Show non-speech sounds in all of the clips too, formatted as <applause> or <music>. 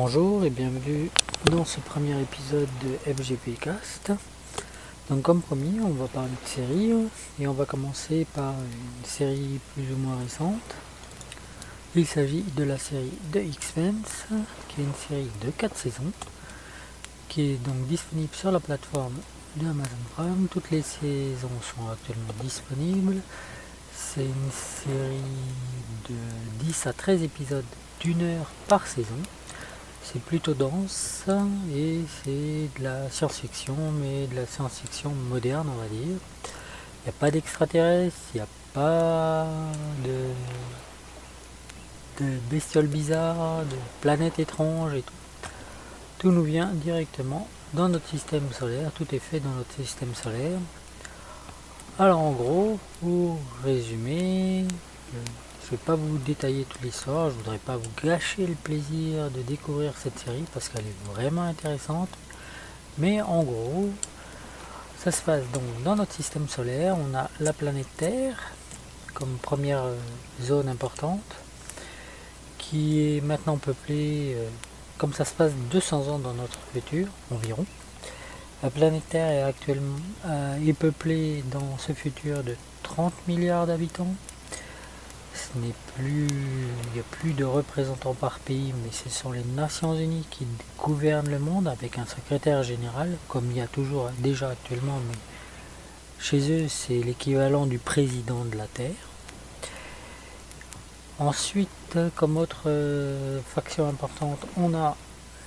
Bonjour et bienvenue dans ce premier épisode de FGP Cast. Donc comme promis, on va parler de séries et on va commencer par une série plus ou moins récente. Il s'agit de la série The X-Files, qui est une série de 4 saisons, qui est donc disponible sur la plateforme de Amazon Prime. Toutes les saisons sont actuellement disponibles. C'est une série de 10 à 13 épisodes d'une heure par saison. C'est plutôt dense et c'est de la science-fiction, mais de la science-fiction moderne, on va dire. Il n'y a pas d'extraterrestres, il n'y a pas de, de bestioles bizarres, de planètes étranges et tout. Tout nous vient directement dans notre système solaire, tout est fait dans notre système solaire. Alors en gros, pour résumer, je ne vais pas vous détailler toute l'histoire, je ne voudrais pas vous gâcher le plaisir de découvrir cette série parce qu'elle est vraiment intéressante. Mais en gros, ça se passe donc dans notre système solaire. On a la planète Terre comme première euh, zone importante qui est maintenant peuplée, euh, comme ça se passe 200 ans dans notre futur environ. La planète Terre est actuellement euh, est peuplée dans ce futur de 30 milliards d'habitants ce n'est plus, il n'y a plus de représentants par pays, mais ce sont les Nations Unies qui gouvernent le monde avec un secrétaire général, comme il y a toujours déjà actuellement, mais chez eux c'est l'équivalent du président de la Terre. Ensuite, comme autre euh, faction importante, on a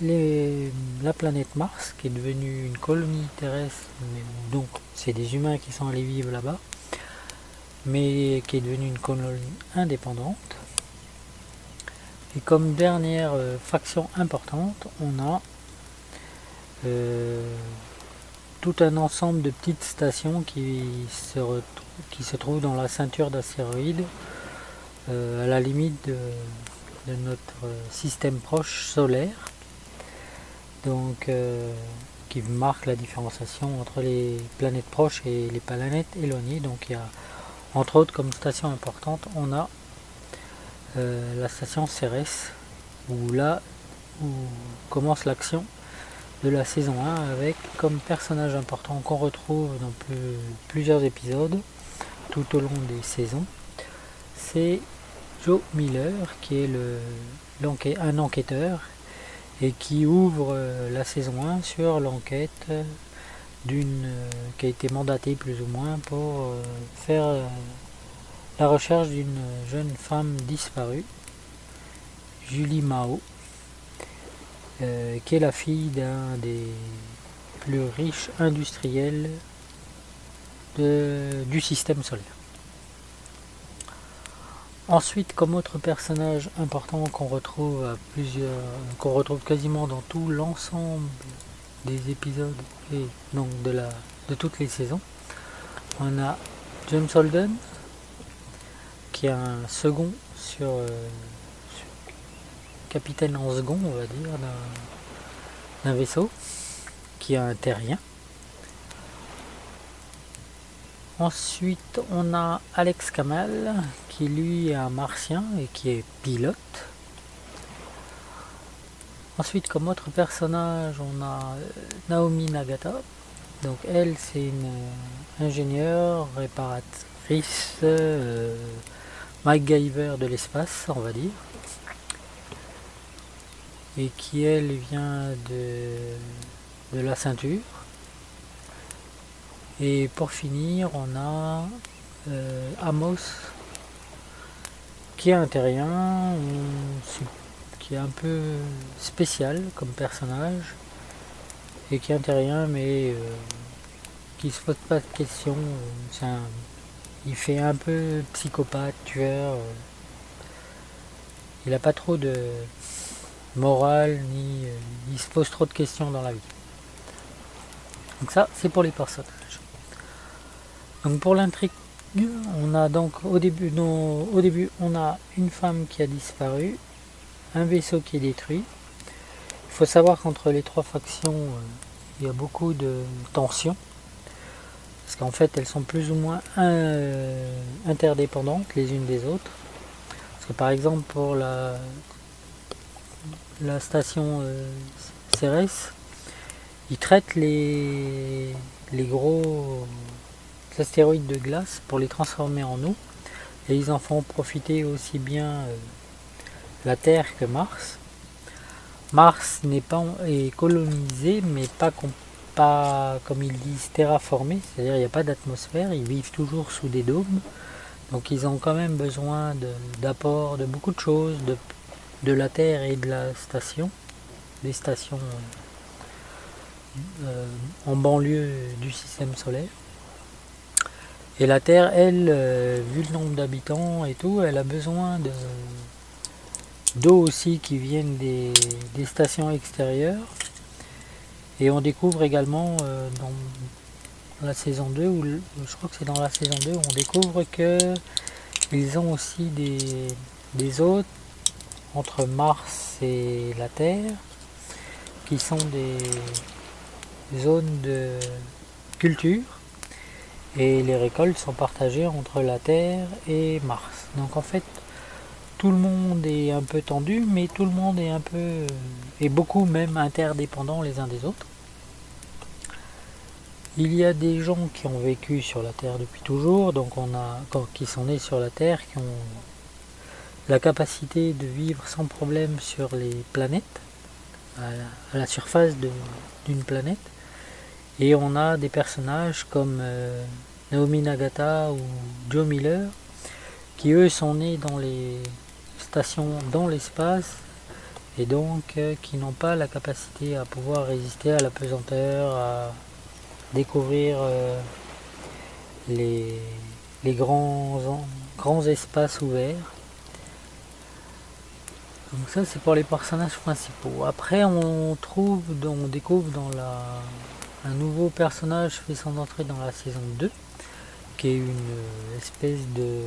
la planète Mars qui est devenue une colonie terrestre, donc c'est des humains qui sont allés vivre là-bas mais qui est devenue une colonie indépendante. Et comme dernière euh, faction importante, on a euh, tout un ensemble de petites stations qui se, qui se trouvent dans la ceinture d'astéroïdes, euh, à la limite de, notre système proche solaire, donc qui marque la différenciation entre les planètes proches et les planètes éloignées. Donc il y a entre autres, comme station importante, on a euh, la station Cérès, où là où commence l'action de la saison 1 avec comme personnage important qu'on retrouve dans plusieurs épisodes tout au long des saisons, c'est Joe Miller qui est un enquêteur et qui ouvre euh, la saison 1 sur l'enquête d'une euh, qui a été mandatée plus ou moins pour euh, faire euh, la recherche d'une jeune femme disparue, Julie Mao, qui est la fille d'un des plus riches industriels du système solaire. Ensuite, comme autre personnage important qu'on retrouve à plusieurs, qu'on retrouve quasiment dans tout l'ensemble des épisodes et donc de, la, de toutes les saisons. On a James Holden qui a un second sur, euh, capitaine en second, on va dire, d'un vaisseau qui a un terrien. Ensuite, on a Alex Kamal qui lui est un martien et qui est pilote. Ensuite, comme autre personnage, on a euh, Naomi Nagata. Donc elle, c'est une euh, ingénieure, réparatrice, euh, MacGyver de l'espace, on va dire. Et qui, elle, vient de, de la ceinture. Et pour finir, on a Amos, qui est un terrien, qui est un peu spécial comme personnage et qui est rien mais euh, qui se pose pas de questions. il fait un peu psychopathe, tueur. Euh. il n'a pas trop de morale ni euh, il se pose trop de questions dans la vie. Donc ça c'est pour les personnages. Donc pour l'intrigue on a donc au début, au début on a une femme qui a disparu, un vaisseau qui est détruit. Il faut savoir qu'entre les trois factions, euh, il y a beaucoup de tensions. Parce qu'en fait, elles sont plus ou moins euh, interdépendantes les unes des autres. Parce que par exemple, pour la, station euh, Cérès, ils traitent les, gros astéroïdes de glace pour les transformer en eau. Et ils en font profiter aussi bien euh, la Terre que Mars. Mars n'est pas est colonisé, mais pas, comme ils disent terraformé, c'est-à-dire il n'y a pas d'atmosphère, ils vivent toujours sous des dômes. Donc ils ont quand même besoin d'apport de, beaucoup de choses, de, de, la Terre et de la station, des stations euh, en banlieue du système solaire. Et la Terre, elle, euh, vu le nombre d'habitants et tout, elle a besoin de d'eau aussi qui viennent des, stations extérieures. Et on découvre également euh, dans la saison 2, ou je crois que c'est dans la saison 2, on découvre que ils ont aussi des, des entre Mars et la Terre qui sont des zones de culture et les récoltes sont partagées entre la Terre et Mars. Donc en fait, tout le monde est un peu tendu, mais tout le monde est un peu et beaucoup même interdépendants les uns des autres. Il y a des gens qui ont vécu sur la Terre depuis toujours, donc on a qui sont nés sur la Terre, qui ont la capacité de vivre sans problème sur les planètes, à la, surface d'une planète. Et on a des personnages comme euh, Naomi Nagata ou Joe Miller qui eux sont nés dans les dans l'espace et donc euh, qui n'ont pas la capacité à pouvoir résister à la pesanteur, à découvrir euh, les, les grands, grands espaces ouverts. Donc ça c'est pour les personnages principaux. Après on trouve, on découvre dans la un nouveau personnage fait son entrée dans la saison 2, qui est une espèce de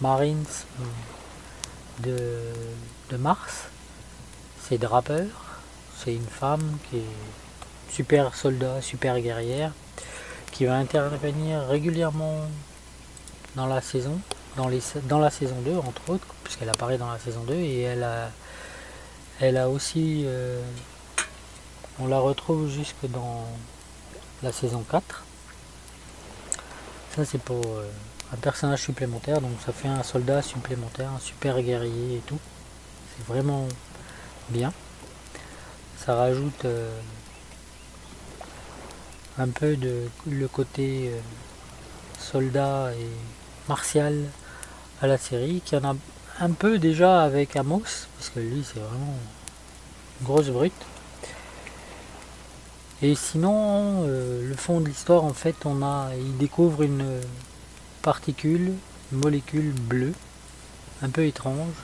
Marines de, de Mars. C'est Draper, c'est une femme qui est super soldat, super guerrière, qui va intervenir régulièrement dans la saison, dans la saison 2 entre autres, puisqu'elle apparaît dans la saison 2 et elle a, elle a aussi euh, on la retrouve jusque dans la saison 4. Ça c'est pour euh, un personnage supplémentaire, donc ça fait un soldat supplémentaire, un super guerrier et tout. C'est vraiment bien. Ça rajoute euh, un peu de le côté euh, soldat et martial à la série, qui en a un peu déjà avec Amos, parce que lui c'est vraiment une grosse brute. Et sinon, euh, le fond de l'histoire, en fait, on a, il découvre une particule, une molécule bleue, un peu étrange,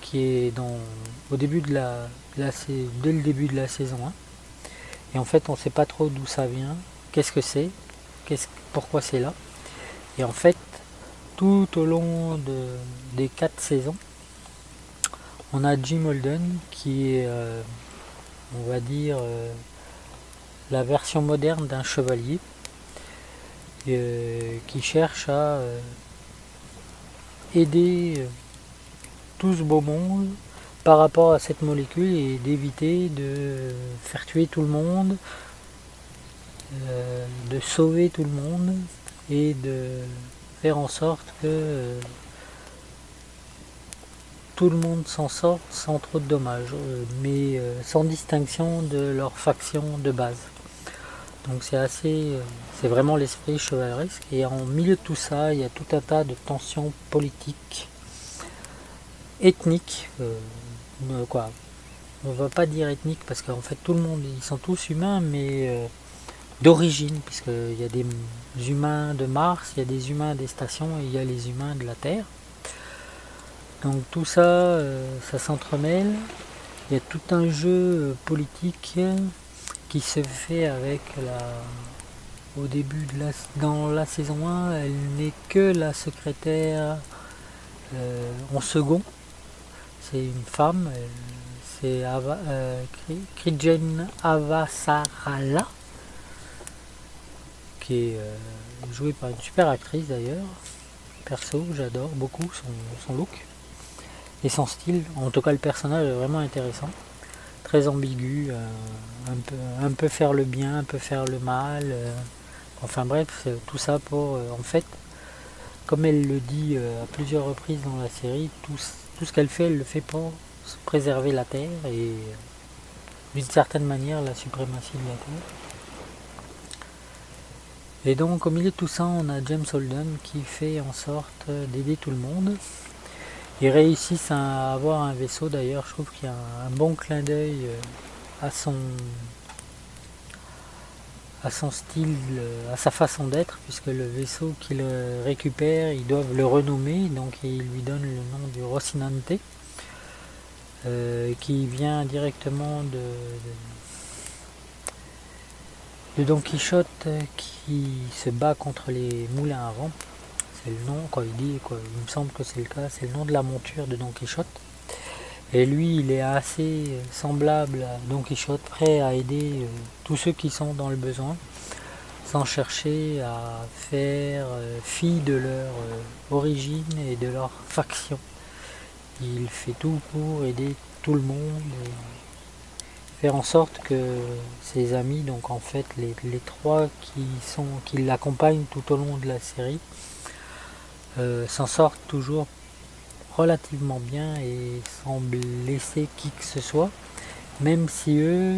qui est dans, au début de la, dès le début de la saison 1. Et en fait, on sait pas trop d'où ça vient, qu'est-ce que c'est, qu'est-ce, pourquoi c'est là. Et en fait, tout au long de, des quatre saisons, on a Jim Holden qui est, euh, on va dire, euh, la version moderne d'un chevalier euh, qui cherche à euh, aider euh, tout ce beau monde par rapport à cette molécule et d'éviter de faire tuer tout le monde, de sauver tout le monde et de faire en sorte que tout le monde s'en sorte sans trop de dommages, mais sans distinction de leur faction de base. Donc c'est assez, euh, c'est vraiment l'esprit chevaleresque. Et en milieu de tout ça, il y a tout un tas de tensions politiques, ethniques, euh. On va pas dire ethniques parce qu'en fait tout le monde, ils sont tous humains, mais euh, d'origine, puisqu'il y a des humains de Mars, il y a des humains des stations et il y a les humains de la Terre. Donc tout ça, ça s'entremêle. Il y a tout un jeu politique qui se fait avec la au début de la dans la saison 1 elle n'est que la secrétaire euh, en second. C'est une femme c'est euh, Krijen Avasarala qui est euh, jouée par une super actrice d'ailleurs. Perso j'adore beaucoup son, son look et son style. En tout cas, le personnage est vraiment intéressant, très ambigu, euh, un, peu, un peu faire le bien, un peu faire le mal. Euh. enfin bref, tout ça pour, en fait, comme elle le dit à plusieurs reprises dans la série, tout ce qu'elle fait, elle le fait pour préserver la Terre et d'une certaine manière la suprématie de la Terre. Et donc au milieu de tout ça, on a James Holden qui fait en sorte d'aider tout le monde. Ils réussissent à avoir un vaisseau d'ailleurs, je trouve qu'il y a un bon clin d'œil euh, à son à son style, euh, à sa façon d'être, puisque le vaisseau qu'il récupère, ils doivent le renommer, donc ils lui donnent le nom du Rocinante, euh, qui vient directement de, de, Don Quichotte qui se bat contre les moulins à vent. C'est le nom, quoi, il dit, il me semble que c'est le cas, c'est le nom de la monture de Don Quichotte. Et lui, il est assez semblable à Don Quichotte, prêt à aider euh, tous ceux qui sont dans le besoin, sans chercher à faire euh, fi de leur euh, origine et de leur faction. Il fait tout pour aider tout le monde faire en sorte que ses amis, donc en fait les, trois qui qui l'accompagnent tout au long de la série, s'en sortent toujours relativement bien et sans blesser qui que ce soit, même si eux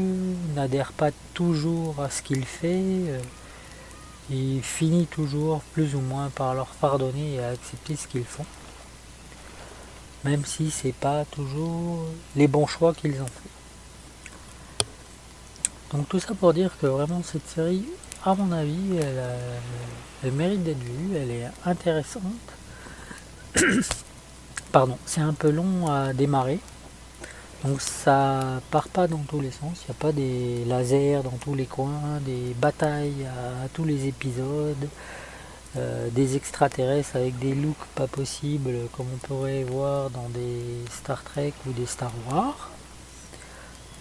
n'adhèrent pas toujours à ce qu'il fait, euh, il finit toujours plus ou moins par leur pardonner et accepter ce qu'ils font, même si c'est pas toujours les bons choix qu'ils ont fait. Donc tout ça pour dire que vraiment cette série, à mon avis, elle, mérite d'être vue, elle est intéressante. <coughs> pardon, c'est un peu long à démarrer. Donc ça part pas dans tous les sens, il n'y a pas des lasers dans tous les coins, des batailles à, tous les épisodes, euh, des extraterrestres avec des looks pas possibles comme on pourrait voir dans des Star Trek ou des Star Wars.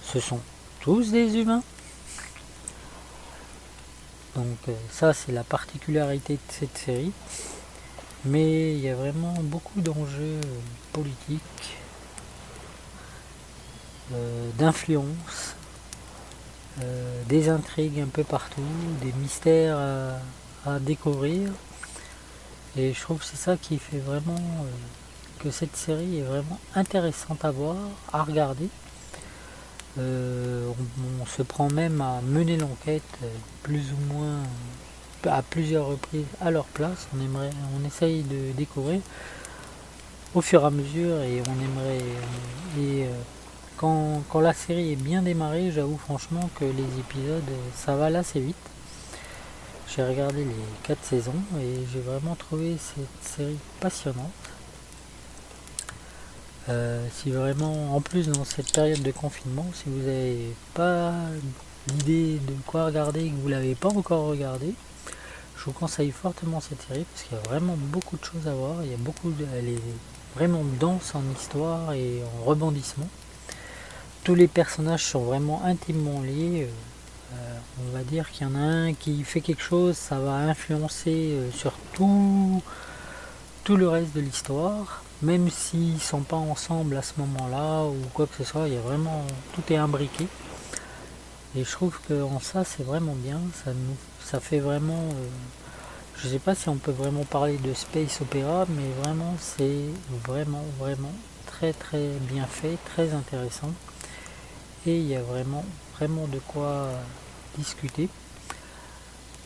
Ce sont tous des humains. Donc euh, ça c'est la particularité de cette série mais il y a vraiment beaucoup d'enjeux politiques, euh, d'influence, euh, des intrigues un peu partout, des mystères à, découvrir. Et je trouve que c'est ça qui fait vraiment euh, que cette série est vraiment intéressante à voir, à regarder. On, se prend même à mener l'enquête plus ou moins à plusieurs reprises à leur place. On aimerait, essaye de découvrir au fur et à mesure et on aimerait. Et euh, quand, la série est bien démarrée, j'avoue franchement que les épisodes, ça va là assez vite. J'ai regardé les quatre saisons et j'ai vraiment trouvé cette série passionnante. Euh, si vraiment, en plus dans cette période de confinement, si vous n'avez pas l'idée de quoi regarder et que vous l'avez pas encore regardé, je vous conseille fortement cette série parce qu'il y a vraiment beaucoup de choses à voir. Il y beaucoup de, elle est vraiment dense en histoire et en rebondissement. Tous les personnages sont vraiment intimement liés. Euh, on va dire qu'il y en a un qui fait quelque chose, ça va influencer euh, sur tout, tout le reste de l'histoire. Même s'ils sont pas ensemble à ce moment-là ou quoi que ce soit, il y a vraiment tout est imbriqué. Et je trouve que en ça c'est vraiment bien. Ça nous ça fait vraiment euh, je sais pas si on peut vraiment parler de space opéra mais vraiment c'est vraiment vraiment très très bien fait très intéressant et il y a vraiment vraiment de quoi discuter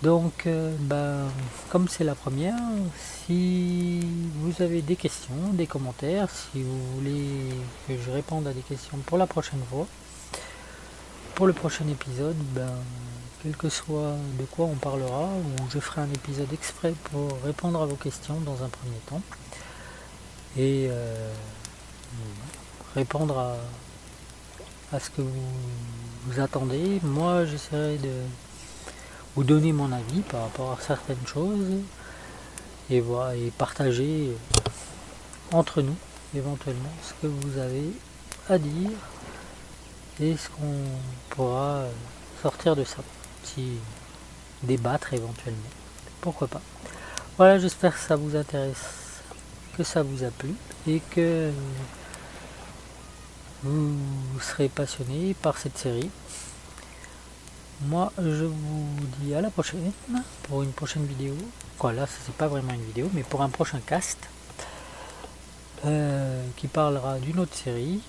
donc euh, ben, comme c'est la première si vous avez des questions des commentaires si vous voulez que je réponde à des questions pour la prochaine fois pour le prochain épisode ben quel que soit de quoi on parlera, ou je ferai un épisode exprès pour répondre à vos questions dans un premier temps, et euh, répondre à, ce que vous, attendez. Moi, j'essaierai de donner mon avis par rapport à certaines choses, et, voir, et partager entre nous éventuellement ce que vous avez à dire et ce qu'on pourra sortir de ça débattre éventuellement. Pourquoi pas. Voilà, j'espère que ça vous intéresse, que ça vous a plu et que vous serez passionné par cette série. Moi, je vous dis à la prochaine pour une prochaine vidéo. Quoi, là, c'est pas vraiment une vidéo, mais pour un prochain cast euh, qui parlera d'une autre série.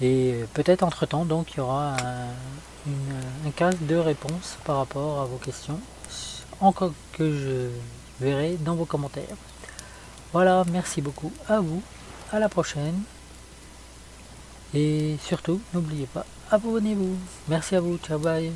Et peut-être entre temps, donc, il y aura un, cast de réponses par rapport à vos questions, encore que je verrai dans vos commentaires. Voilà, merci beaucoup à vous, à la prochaine. Et surtout, n'oubliez pas, abonnez-vous. Merci à vous, ciao bye.